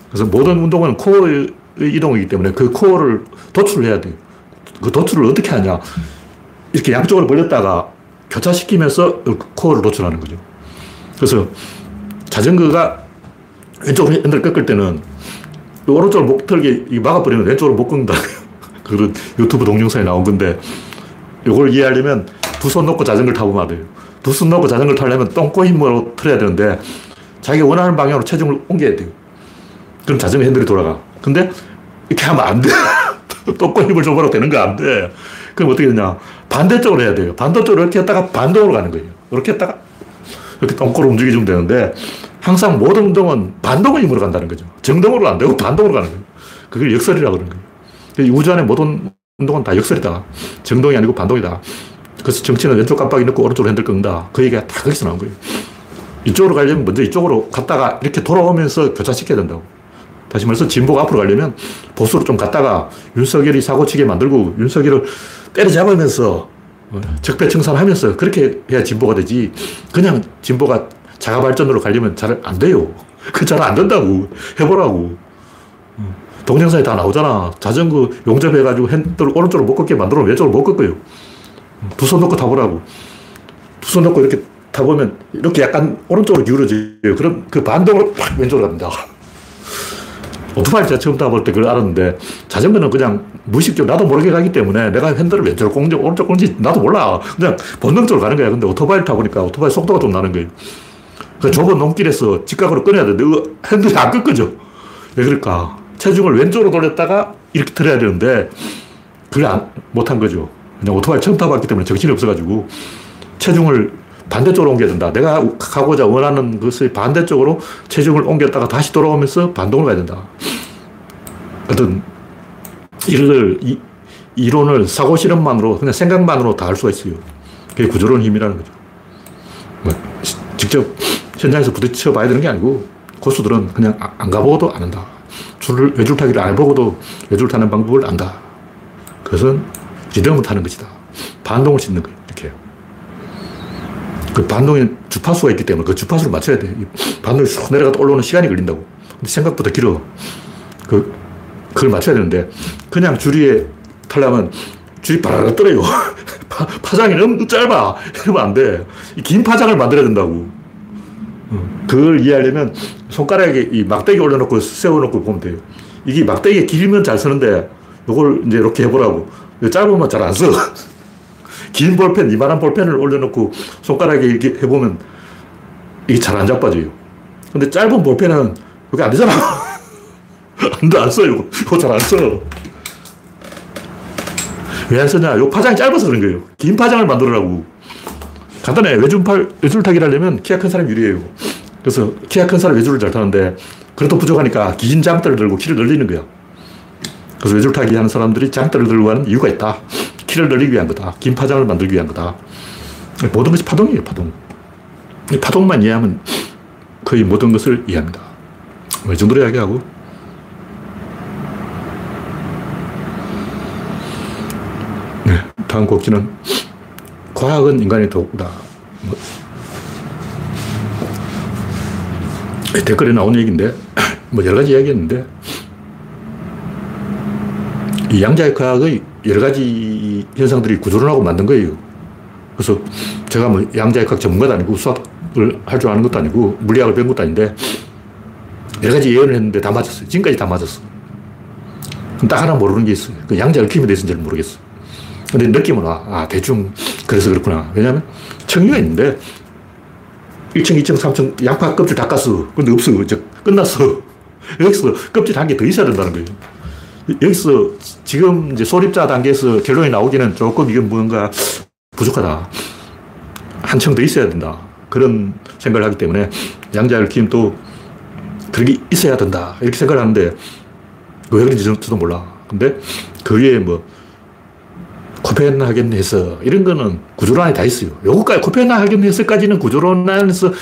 그래서 모든 운동은 코어의 이동이기 때문에 그 코어를 도출을 해야 돼요. 그 도출을 어떻게 하냐. 이렇게 양쪽으로 벌렸다가 교차시키면서 코어를 도출하는 거죠. 그래서 자전거가 왼쪽으로 핸들 꺾을 때는 오른쪽으로 목 털게 막아버리면 왼쪽으로 못 꺾는다. [LAUGHS] 그런 유튜브 동영상에 나온 건데 이걸 이해하려면 두 손 놓고 자전거를 타보면 안 돼요. 두 손 놓고 자전거를 타려면 똥꼬 힘으로 틀어야 되는데 자기가 원하는 방향으로 체중을 옮겨야 돼요. 그럼 자전거 핸들이 돌아가. 근데 이렇게 하면 안 돼. [LAUGHS] 똥꼬 힘을 줘보라고 되는 거 안 돼. 그럼 어떻게 되냐. 반대쪽으로 해야 돼요. 반대쪽으로 이렇게 했다가 반동으로 가는 거예요. 이렇게 했다가 이렇게 똥꼬로 움직여주면 되는데 항상 모든 운동은 반동의 힘으로 간다는 거죠. 정동으로 안 되고 반동으로 가는 거예요. 그걸 역설이라고 그러는 거예요. 우주 안에 모든 운동은 다 역설이다. 정동이 아니고 반동이다. 그래서 정치는 왼쪽 깜빡이 넣고 오른쪽으로 핸들 끈다. 그 얘기가 다 거기서 나온 거예요. 이쪽으로 가려면 먼저 이쪽으로 갔다가 이렇게 돌아오면서 교차시켜야 된다고. 다시 말해서 진보가 앞으로 가려면 보수로 좀 갔다가 윤석열이 사고치게 만들고 윤석열을 때려잡으면서 적폐청산하면서 그렇게 해야 진보가 되지. 그냥 진보가 자가 발전으로 가려면 잘 안 돼요. 그 잘 안 된다고. 해보라고. 동영상에 다 나오잖아. 자전거 용접해가지고 핸들 오른쪽으로 못 걷게 만들어 왼쪽으로 못 걷고요. 두 손 놓고 타보라고. 두 손 놓고 이렇게 타보면 이렇게 약간 오른쪽으로 기울어져요. 그럼 그 반동으로 팍 왼쪽으로 갑니다. [LAUGHS] 오토바이 제가 처음 타볼 때 그걸 알았는데 자전거는 그냥 무의식적으로 나도 모르게 가기 때문에 내가 핸들을 왼쪽으로 꽁지 오른쪽 꽁지 나도 몰라. 그냥 본능적으로 가는 거야. 근데 오토바이를 타보니까 오토바이 속도가 좀 나는 거예요. 그 좁은 농길에서 직각으로 끊어야 되는데 핸들이 안 끊겨져. 왜 그럴까? 체중을 왼쪽으로 돌렸다가 이렇게 들어야 되는데 그걸 안, 못한 거죠. 그냥 오토바이 처음 타봤기 때문에 정신이 없어가지고 체중을 반대쪽으로 옮겨야 된다. 내가 가고자 원하는 것의 반대쪽으로 체중을 옮겼다가 다시 돌아오면서 반동을 가야 된다. 어떤 이를 이, 이론을 사고 실험만으로 그냥 생각만으로 다 할 수가 있어요. 그게 구조론 힘이라는 거죠. 뭐 직접 현장에서 부딪혀 봐야 되는 게 아니고 고수들은 그냥 아, 안 가보고도 안다 줄을 외줄 타기를 안 해보고도 외줄 타는 방법을 안다. 그것은 리듬을 타는 것이다. 반동을 싣는 거예요. 이렇게. 그 반동에 주파수가 있기 때문에 그 주파수를 맞춰야 돼. 반동이 쑥 내려가다 올라오는 시간이 걸린다고. 근데 생각보다 길어. 그, 그걸 맞춰야 되는데 그냥 줄이 타려면 줄이 바라락 떨어요. [LAUGHS] 파장이 너무 짧아. 이러면 안 돼. 긴 파장을 만들어야 된다고. 어, 그걸 이해하려면 손가락에 이 막대기 올려놓고 세워놓고 보면 돼요. 이게 막대기 길면 잘 쓰는데 이걸 이제 이렇게 해보라고. 짧으면 잘 안 써. 긴 볼펜, 이만한 볼펜을 올려놓고 손가락에 이렇게 해보면 이게 잘 안 자빠져요. 근데 짧은 볼펜은 그게 안 되잖아. [LAUGHS] 안 돼, 안 써요. 이거 잘안 써. 왜안 쓰냐? 요 파장이 짧아서 그런 거예요. 긴 파장을 만들으라고. 간단해. 외줄팔, 외줄 타기를 하려면 키가 큰 사람이 유리해요. 그래서 키가 큰 사람이 외줄을 잘 타는데 그래도 부족하니까 긴 장대를 들고 키를 늘리는 거야. 그래서 외줄 타기 하는 사람들이 장대를 들고 가는 이유가 있다. 키를 늘리기 위한 거다. 긴 파장을 만들기 위한 거다. 모든 것이 파동이에요, 파동. 파동만 이해하면 거의 모든 것을 이해합니다. 이 정도로 이야기하고. 네, 다음 곡지는 과학은 인간의 도구다. 뭐, 댓글에 나온 얘기인데, 뭐 여러 가지 이야기했는데, 이 양자의 과학의 여러 가지 현상들이 구조론하고 만든 거예요. 그래서 제가 뭐 양자의 과학 전문가도 아니고 수학을 할 줄 아는 것도 아니고 물리학을 배운 것도 아닌데 여러 가지 예언을 했는데 다 맞았어요. 지금까지 다 맞았어. 딱 하나 모르는 게 있어요. 그 양자 얽힘에 대해서는 잘 모르겠어. 근데 느낌은 와. 아, 대충 그래서 그렇구나. 왜냐면 청류가 있는데 1층, 2층, 3층 양파 껍질 다 깠어. 근데 없어. 이제 끝났어. [LAUGHS] 여기서 껍질 한 개 더 있어야 된다는 거예요. 여기서 지금 이제 소립자 단계에서 결론이 나오기는 조금 이건 뭔가 부족하다. 한층 더 있어야 된다. 그런 생각을 하기 때문에 양자 얽힘도 그런 게 있어야 된다. 이렇게 생각을 하는데 왜 그런지 저도 몰라. 근데 그 위에 뭐 코펜하겐 해석 이런 거는 구조론 안에 다 있어요. 요거까지 코펜하겐 해석까지는 구조론 안에서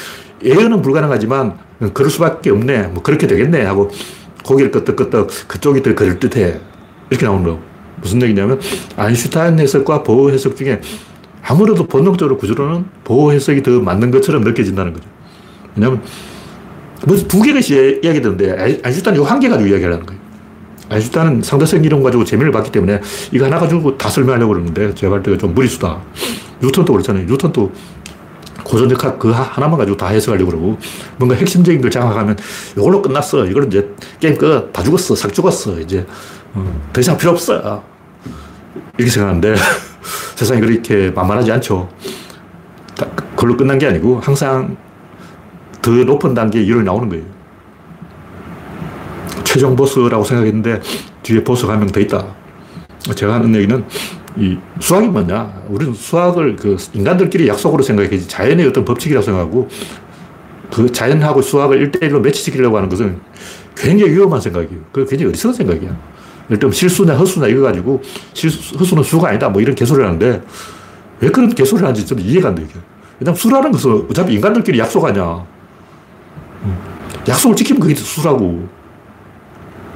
예언은 불가능하지만 그럴 수밖에 없네. 뭐 그렇게 되겠네 하고 고개를 끄덕끄덕 그쪽이 더 그럴 듯해. 이렇게 나오는 거. 무슨 얘기냐면 아인슈타인 해석과 보호 해석 중에 아무래도 본능적으로 구조론은 보호 해석이 더 맞는 것처럼 느껴진다는 거죠. 왜냐하면 뭐두 개가 이야기되는데 아인슈타인은 한개 가지고 이야기하는 거예요. 아인슈타인은 상대성 이론 가지고 재미를 봤기 때문에 이거 하나 가지고 다 설명하려고 그러는데 제가 볼 때가 좀 무리수다. 뉴턴도 그렇잖아요. 뉴턴도 고전적학 그 하나만 가지고 다 해석하려고 그러고 뭔가 핵심적인 걸 장악하면 이걸로 끝났어. 이거는 이제 게임 끝. 다 죽었어. 싹 죽었어. 이제 어, 더 이상 필요 없어. 이렇게 생각하는데 [LAUGHS] 세상이 그렇게 만만하지 않죠. 그걸로 끝난 게 아니고 항상 더 높은 단계의 이론이 나오는 거예요. 최종 보스라고 생각했는데 뒤에 보스가 한 명 더 있다. 제가 하는 얘기는 이 수학이 뭐냐? 우리는 수학을 그 인간들끼리 약속으로 생각하지 자연의 어떤 법칙이라고 생각하고 그 자연하고 수학을 1대1로 매치시키려고 하는 것은 굉장히 위험한 생각이에요. 그 굉장히 어리석은 생각이야. 들면 실수냐 허수냐 이거 가지고 실수, 허수는 수가 아니다 뭐 이런 개소리를 하는데 왜 그런 개소리를 하는지 좀 이해가 안 돼. 왜냐면 수라는 것은 어차피 인간들끼리 약속하냐. 약속을 지키면 그게 수라고.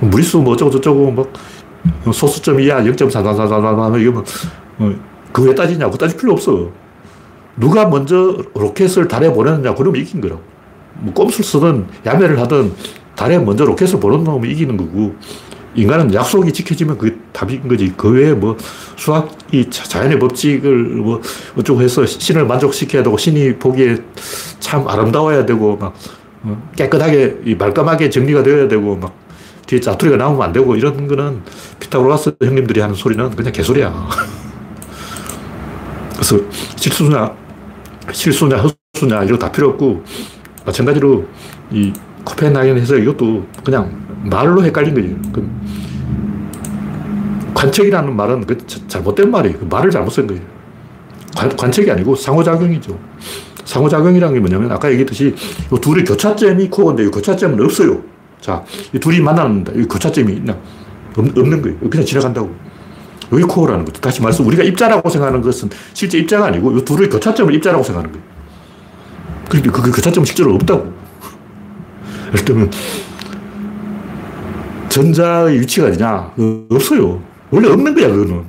무리수 뭐 어쩌고저쩌고 막 소수점 이야 0.44444 이거 뭐 그왜 따지냐. 그 따질 필요 없어. 누가 먼저 로켓을 달에 보내느냐. 그러면 이긴 거라고. 뭐 꼼수를 쓰든 야매를 하든 달에 먼저 로켓을 보내는 놈이 이기는 거고 인간은 약속이 지켜지면 그게 답인 거지. 그 외에 뭐 수학이 자연의 법칙을 뭐 어쩌고 해서 신을 만족시켜야 되고 신이 보기에 참 아름다워야 되고 막 어, 깨끗하게 말끔하게 정리가 되어야 되고 막 뒤에 짜투리가 나오면 안 되고 이런 거는 피타고라스 형님들이 하는 소리는 그냥 개소리야. [LAUGHS] 그래서 실수냐, 실수냐, 헛수냐 이런 거다 필요 없고 마찬가지로 이 코펜하겐 해서 이것도 그냥 말로 헷갈린 거예요. 그 관측이라는 말은 그 잘못된 말이에요. 그 말을 잘못 쓴 거예요. 관, 관측이 아니고 상호작용이죠. 상호작용이라는 게 뭐냐면 아까 얘기했듯이 이 둘의 교차점이 코어인데 이 교차점은 없어요. 자, 이 둘이 만나는다. 이 교차점이 있나? 없는 거예요. 그냥 지나간다고. 여기 코어라는 거죠. 다시 말해서 우리가 입자라고 생각하는 것은 실제 입자가 아니고 이 둘의 교차점을 입자라고 생각하는 거예요. 그러니까 그 교차점은 실제로 없다고. [LAUGHS] 예를 들면 전자의 위치가 어디냐? 없어요. 원래 없는 거야, 그거는.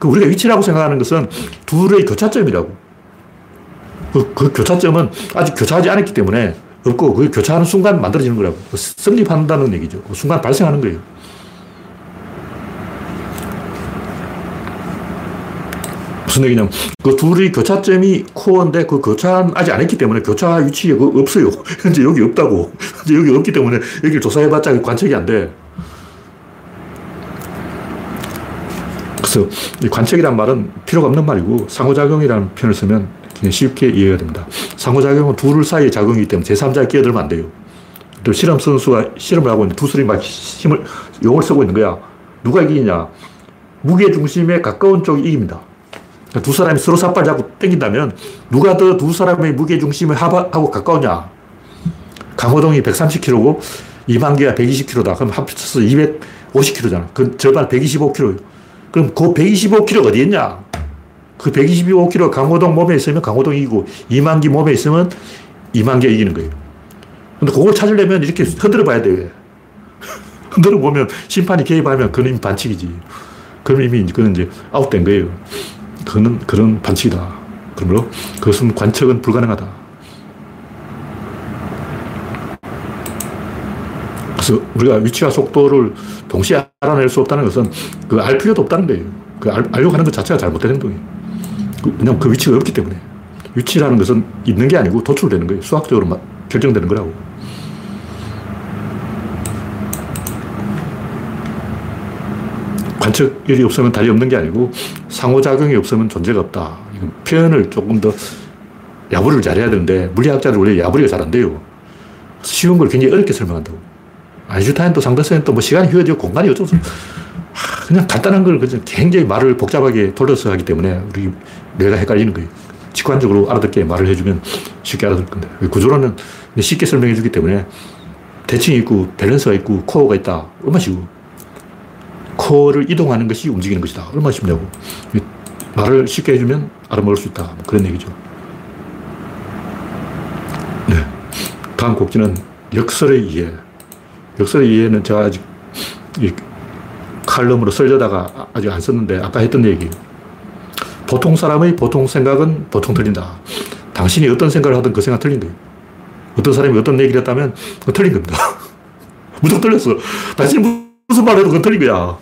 그 우리가 위치라고 생각하는 것은 둘의 교차점이라고. 그, 그 교차점은 아직 교차하지 않았기 때문에 없고 그 교차하는 순간 만들어지는 거라고. 성립한다는 얘기죠. 그 순간 발생하는 거예요. 무슨 얘기냐면 그 둘의 교차점이 코어인데 그 교차는 아직 안 했기 때문에 교차 위치에 그 없어요. [LAUGHS] 현재 여기 없다고. [LAUGHS] 현재 여기 없기 때문에 여기를 조사해봤자 관측이 안 돼. 그래서 이 관측이란 말은 필요가 없는 말이고 상호작용이라는 표현을 쓰면 쉽게 이해가 됩니다. 상호작용은 둘 사이의 작용이기 때문에 제3자에 끼어들면 안 돼요. 또 실험 선수가 실험을 하고 있는데 두 사람이 막 힘을, 용을 쓰고 있는 거야. 누가 이기냐? 무게 중심에 가까운 쪽이 이깁니다. 그러니까 두 사람이 서로 삿발 잡고 땡긴다면 누가 더 두 사람의 무게 중심을 하고 가까우냐? 강호동이 130kg고 이만기가 120kg다. 그럼 합쳐서 250kg잖아. 그 절반 125kg. 그럼 그 125kg 어디 있냐? 그 125kg 강호동 몸에 있으면 강호동이 이기고 이만기 몸에 있으면 이만기가 이기는 거예요. 근데 그걸 찾으려면 이렇게 흔들어 봐야 돼. [LAUGHS] 흔들어 보면 심판이 개입하면 그는 반칙이지. 그럼 이미 그는 이제 아웃된 거예요. 그는 그런 반칙이다. 그러므로 그것은 관측은 불가능하다. 그래서 우리가 위치와 속도를 동시에 알아낼 수 없다는 것은 그 알 필요도 없다는 거예요. 그 알, 알려고 하는 것 자체가 잘못된 행동이에요. 그, 왜냐면 그 위치가 없기 때문에. 위치라는 것은 있는 게 아니고 도출되는 거예요. 수학적으로 결정되는 거라고. 관측일이 없으면 달이 없는 게 아니고 상호작용이 없으면 존재가 없다. 표현을 조금 더 야부리를 잘해야 되는데 물리학자들 원래 야부리가 잘 안 돼요. 쉬운 걸 굉장히 어렵게 설명한다고. 아인슈타인도 상대성도 뭐 시간이 휘어지고 공간이 어쩌고 그냥 간단한 걸 굉장히 말을 복잡하게 돌려서 하기 때문에 우리 뇌가 헷갈리는 거예요. 직관적으로 알아듣게 말을 해주면 쉽게 알아들 건데 구조론은 쉽게 설명해 주기 때문에 대칭이 있고 밸런스가 있고 코어가 있다. 얼마나 쉬워. 코어를 이동하는 것이 움직이는 것이다. 얼마나 쉽냐고. 말을 쉽게 해주면 알아먹을 수 있다. 뭐 그런 얘기죠. 네. 다음 곡지는 역설의 이해. 역설의 이해는 제가 아직 이 칼럼으로 쓰려다가 아직 안 썼는데 아까 했던 얘기. 보통 사람의 보통 생각은 보통 틀린다. 당신이 어떤 생각을 하든 그 생각 틀린 거예요. 어떤 사람이 어떤 얘기를 했다면 그 틀린 겁니다. [LAUGHS] 무조건 틀렸어. 당신이 무슨 말을 해도 그건 틀린 거야.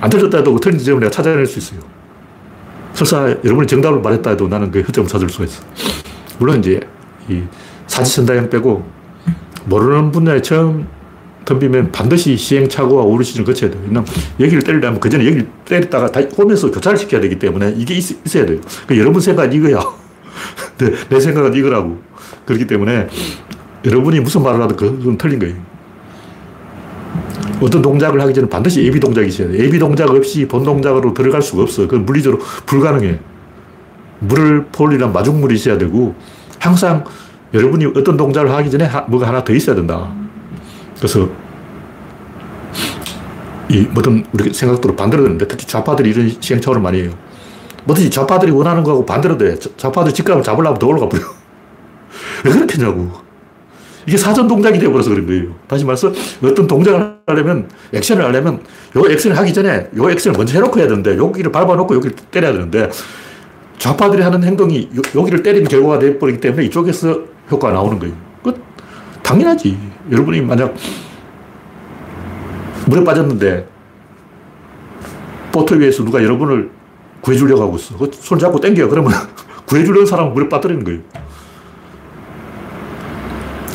안 틀렸다 해도 그 틀린 지점을 내가 찾아낼 수 있어요. 설사 여러분이 정답을 말했다 해도 나는 그 허점을 찾을 수가 있어. 물론 이제 이 사지선다형 빼고 모르는 분야에 처음 덤비면 반드시 시행착오와 오르시를 거쳐야 돼요. 왜냐면 여기를 때리려면 그 전에 여기를 때렸다가 다 오면서 교차를 시켜야 되기 때문에 이게 있, 어야 돼요. 그러니까 여러분 생각은 이거야. 내, [LAUGHS] 내 생각은 이거라고. 그렇기 때문에 여러분이 무슨 말을 하든 그건 틀린 거예요. 어떤 동작을 하기 전에 반드시 예비 동작이 있어야 돼. 예비 동작 없이 본 동작으로 들어갈 수가 없어. 그건 물리적으로 불가능해. 물을 폴이랑 마중물이 있어야 되고 항상 여러분이 어떤 동작을 하기 전에 뭐가 하나 더 있어야 된다. 그래서 이 뭐든 우리 생각대로 반대로 되는데 특히 좌파들이 이런 시행착오를 많이 해요. 뭐든지 좌파들이 원하는 거하고 반대로 돼. 좌파들 직감을 잡으려면 더 올라가 버려. [LAUGHS] 왜 그렇게 냐고. 이게 사전 동작이 되어버려서 그런 거예요. 다시 말해서 어떤 동작을 하려면, 액션을 하려면, 요 액션을 하기 전에 요 액션을 먼저 해놓고 해야 되는데, 여기를 밟아놓고 여기를 때려야 되는데, 좌파들이 하는 행동이 여기를 때리는 결과가 되어버리기 때문에 이쪽에서 효과가 나오는 거예요. 그 당연하지. 여러분이 만약 물에 빠졌는데, 보트 위에서 누가 여러분을 구해주려고 하고 있어. 그손 잡고 당겨. 그러면 [LAUGHS] 구해주려는 사람은 물에 빠뜨리는 거예요.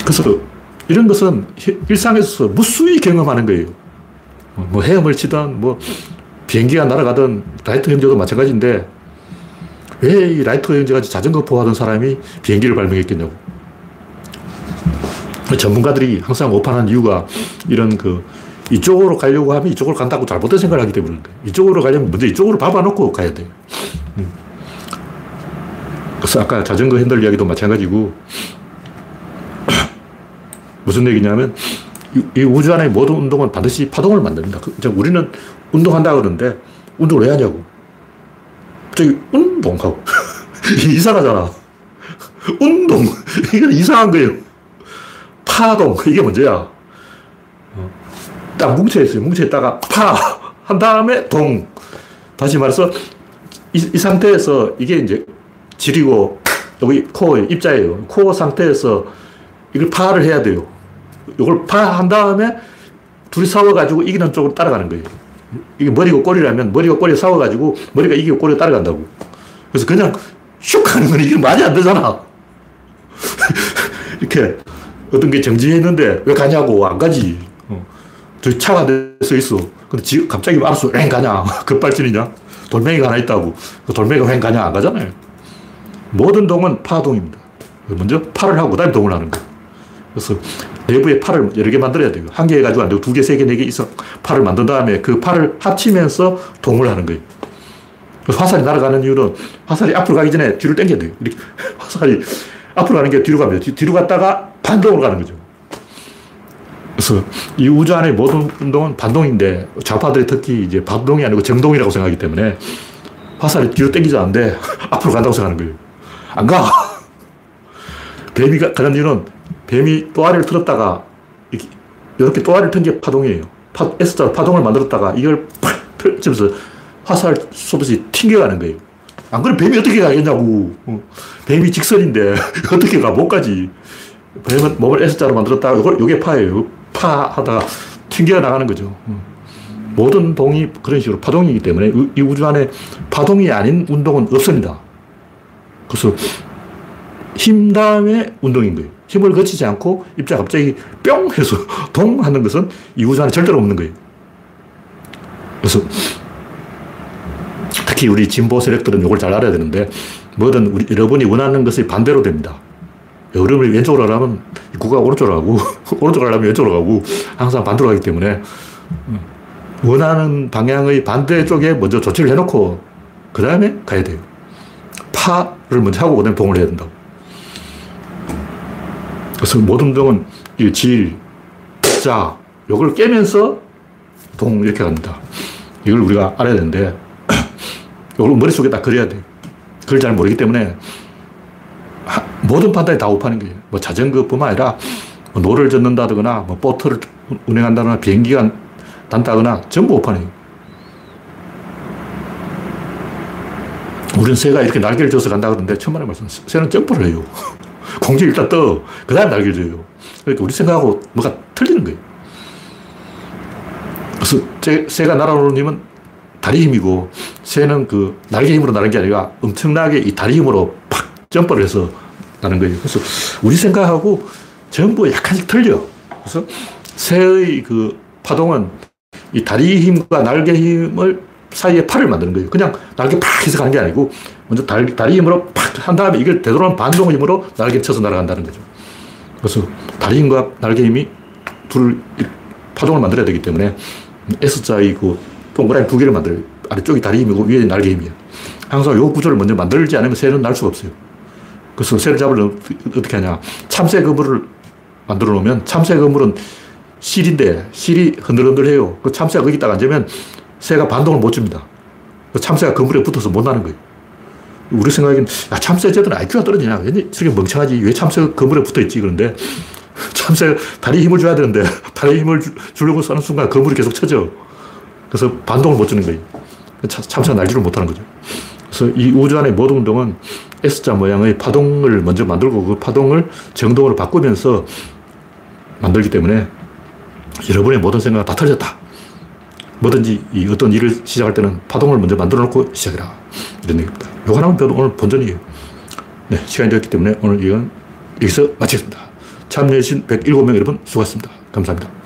그래서 이런 것은 일상에서 무수히 경험하는 거예요. 뭐 헤엄을 치든 뭐 비행기가 날아가든 라이트 형제도 마찬가지인데 왜 이 라이트 형제같이 자전거포 하던 사람이 비행기를 발명했겠냐고. 전문가들이 항상 오판하는 이유가 이런 그 이쪽으로 가려고 하면 이쪽으로 간다고 잘못된 생각을 하기 때문에 이쪽으로 가려면 먼저 이쪽으로 밟아놓고 가야 돼요. 음. 그래서 아까 자전거 핸들 이야기도 마찬가지고 [COUGHS] 무슨 얘기냐면 이, 우주 안의 모든 운동은 반드시 파동을 만듭니다. 그, 우리는 운동한다 그러는데 운동을 왜 하냐고. 갑자기 운동하고. [LAUGHS] 이상하잖아. [LAUGHS] 운동. [LAUGHS] 이건 이상한 거예요. 파동. [LAUGHS] 이게 문제야. 어. 딱 뭉쳐있어요. 뭉쳐있다가 파. 한 다음에 동. 다시 말해서 이, 이 상태에서 이게 이제 질이고 여기 코 입자예요. 코 상태에서 이걸 파를 해야 돼요. 이걸 파한 다음에 둘이 싸워가지고 이기는 쪽으로 따라가는 거예요. 이게 머리고 꼬리라면 머리가 꼬리 싸워가지고 머리가 이기고 꼬리가 따라간다고. 그래서 그냥 슉 하는 건 이게 말이 안 되잖아. [LAUGHS] 이렇게 어떤 게 정지했는데 왜 가냐고 안 가지. 어. 저 차가 돼서 있어. 근데 지 갑자기 알았어. 왜 가냐. [LAUGHS] 급발진이냐. 돌멩이가 하나 있다고. 그 돌멩이가 왜 가냐. 안 가잖아요. 모든 동은 파동입니다. 먼저 팔을 하고 그다음에 동을 하는 거예요. 그래서 내부에 팔을 여러 개 만들어야 돼요. 한개 가지고 안 되고 두 개, 세 개, 네 개 이상 팔을 만든 다음에 그 팔을 합치면서 동을 하는 거예요. 화살이 날아가는 이유는 화살이 앞으로 가기 전에 뒤로 당겨야 돼요. 이렇게 [LAUGHS] 화살이 앞으로 가는 게 뒤로 가면 뒤로 갔다가 반동으로 가는 거죠. 그래서 이 우주 안의 모든 운동은 반동인데 좌파들이 특히 이제 반동이 아니고 정동이라고 생각하기 때문에 화살이 뒤로 당기지 않는데 [LAUGHS] 앞으로 간다고 생각하는 거예요. 안 가. [LAUGHS] 뱀이 가는 이유는 뱀이 또아리를 틀었다가 이렇게 또아리를 튼 게 파동이에요. 파, S자 파동을 만들었다가 이걸 팍 [LAUGHS] 펼치면서 화살 쏘듯이 튕겨가는 거예요. 안 그러면 뱀이 어떻게 가겠냐고. 어. 뱀이 직선인데 어떻게 가? 못 가지. 뱀은 몸을 S자로 만들었다가 이걸, 요게 파예요. 파 하다가 튕겨 나가는 거죠. 어. 모든 동이 그런 식으로 파동이기 때문에 이 우주 안에 파동이 아닌 운동은 없습니다. 그래서 힘 다음에 운동인 거예요. 힘을 거치지 않고 입자 갑자기 뿅 해서 [LAUGHS] 동 하는 것은 이 우주 안에 절대로 없는 거예요. 그래서 특히 우리 진보 세력들은 이걸 잘 알아야 되는데 뭐든 우리 여러분이 원하는 것이 반대로 됩니다. 여러분이 왼쪽으로 가려면 구가 오른쪽으로 가고 [LAUGHS] 오른쪽으로 가려면 왼쪽으로 가고 항상 반대로 가기 때문에 원하는 방향의 반대쪽에 먼저 조치를 해놓고 그 다음에 가야 돼요. 파를 먼저 하고 그 다음에 동을 해야 된다고. 그래서 모든 동은 이 질, 자, 요걸 깨면서 동 이렇게 갑니다. 이걸 우리가 알아야 되는데 [CLEARS THROAT] 이걸 머릿속에 딱 그려야 돼요. 그걸 잘 모르기 때문에 모든 판단이 다 오판인 거예요. 뭐 자전거뿐만 아니라 뭐 노를 젓는다거나 뭐 보트를 운행한다거나 비행기가 난다거나 전부 오판이에요. 우리는 새가 이렇게 날개를 저어서 간다 그러는데 천만의 말씀. 새는 점프를 해요. [LAUGHS] 공중에 일단 떠. 그 다음에 날개를 저어요. 그러니까 우리 생각하고 뭐가 틀리는 거예요. 그래서 새가 날아오르는 힘은 다리 힘이고 새는 그 날개 힘으로 나는 게 아니라 엄청나게 이 다리 힘으로 팍 점프를 해서 나는 거예요. 그래서 우리 생각하고 전부 약간씩 틀려. 그래서 새의 그 파동은 이 다리 힘과 날개 힘을 사이에 팔을 만드는 거예요. 그냥 날개 팍 해서 가는 게 아니고 먼저 다리, 다리 힘으로 팍 한 다음에 이걸 되돌아온 반동 힘으로 날개 쳐서 날아간다는 거죠. 그래서 다리 힘과 날개 힘이 둘 파동을 만들어야 되기 때문에 S자의 그 동그라미 두 개를 만들어요. 아래쪽이 다리 힘이고 위에 날개 힘이에요. 항상 요 구조를 먼저 만들지 않으면 새는 날 수가 없어요. 그래서 새를 잡으려면 어떻게 하냐. 참새 그물을 만들어 놓으면 참새 그물은 실인데 실이 흔들흔들해요. 그 참새가 거기 딱 앉으면 새가 반동을 못 줍니다. 그 참새가 그물에 붙어서 못 나는 거예요. 우리 생각에는 야, 참새 쟤들은 IQ가 떨어지냐. 저게 멍청하지. 왜 참새가 그물에 붙어 있지? 그런데 [LAUGHS] 참새 다리 힘을 줘야 되는데 [LAUGHS] 다리 힘을 주, 주려고 쓰는 순간 그물이 계속 쳐져. 그래서 반동을 못 주는 거예요. 참새가 날지를 못하는 거죠. 그래서 이 우주 안의 모든 운동은 S자 모양의 파동을 먼저 만들고 그 파동을 정동으로 바꾸면서 만들기 때문에 여러분의 모든 생각은 다 틀렸다. 뭐든지 어떤 일을 시작할 때는 파동을 먼저 만들어 놓고 시작해라. 이런 얘기입니다. 요 하나만 배워도 오늘 본전이에요. 네, 시간이 되었기 때문에 오늘 이건 여기서 마치겠습니다. 참여해주신 107명 여러분 수고하셨습니다. 감사합니다.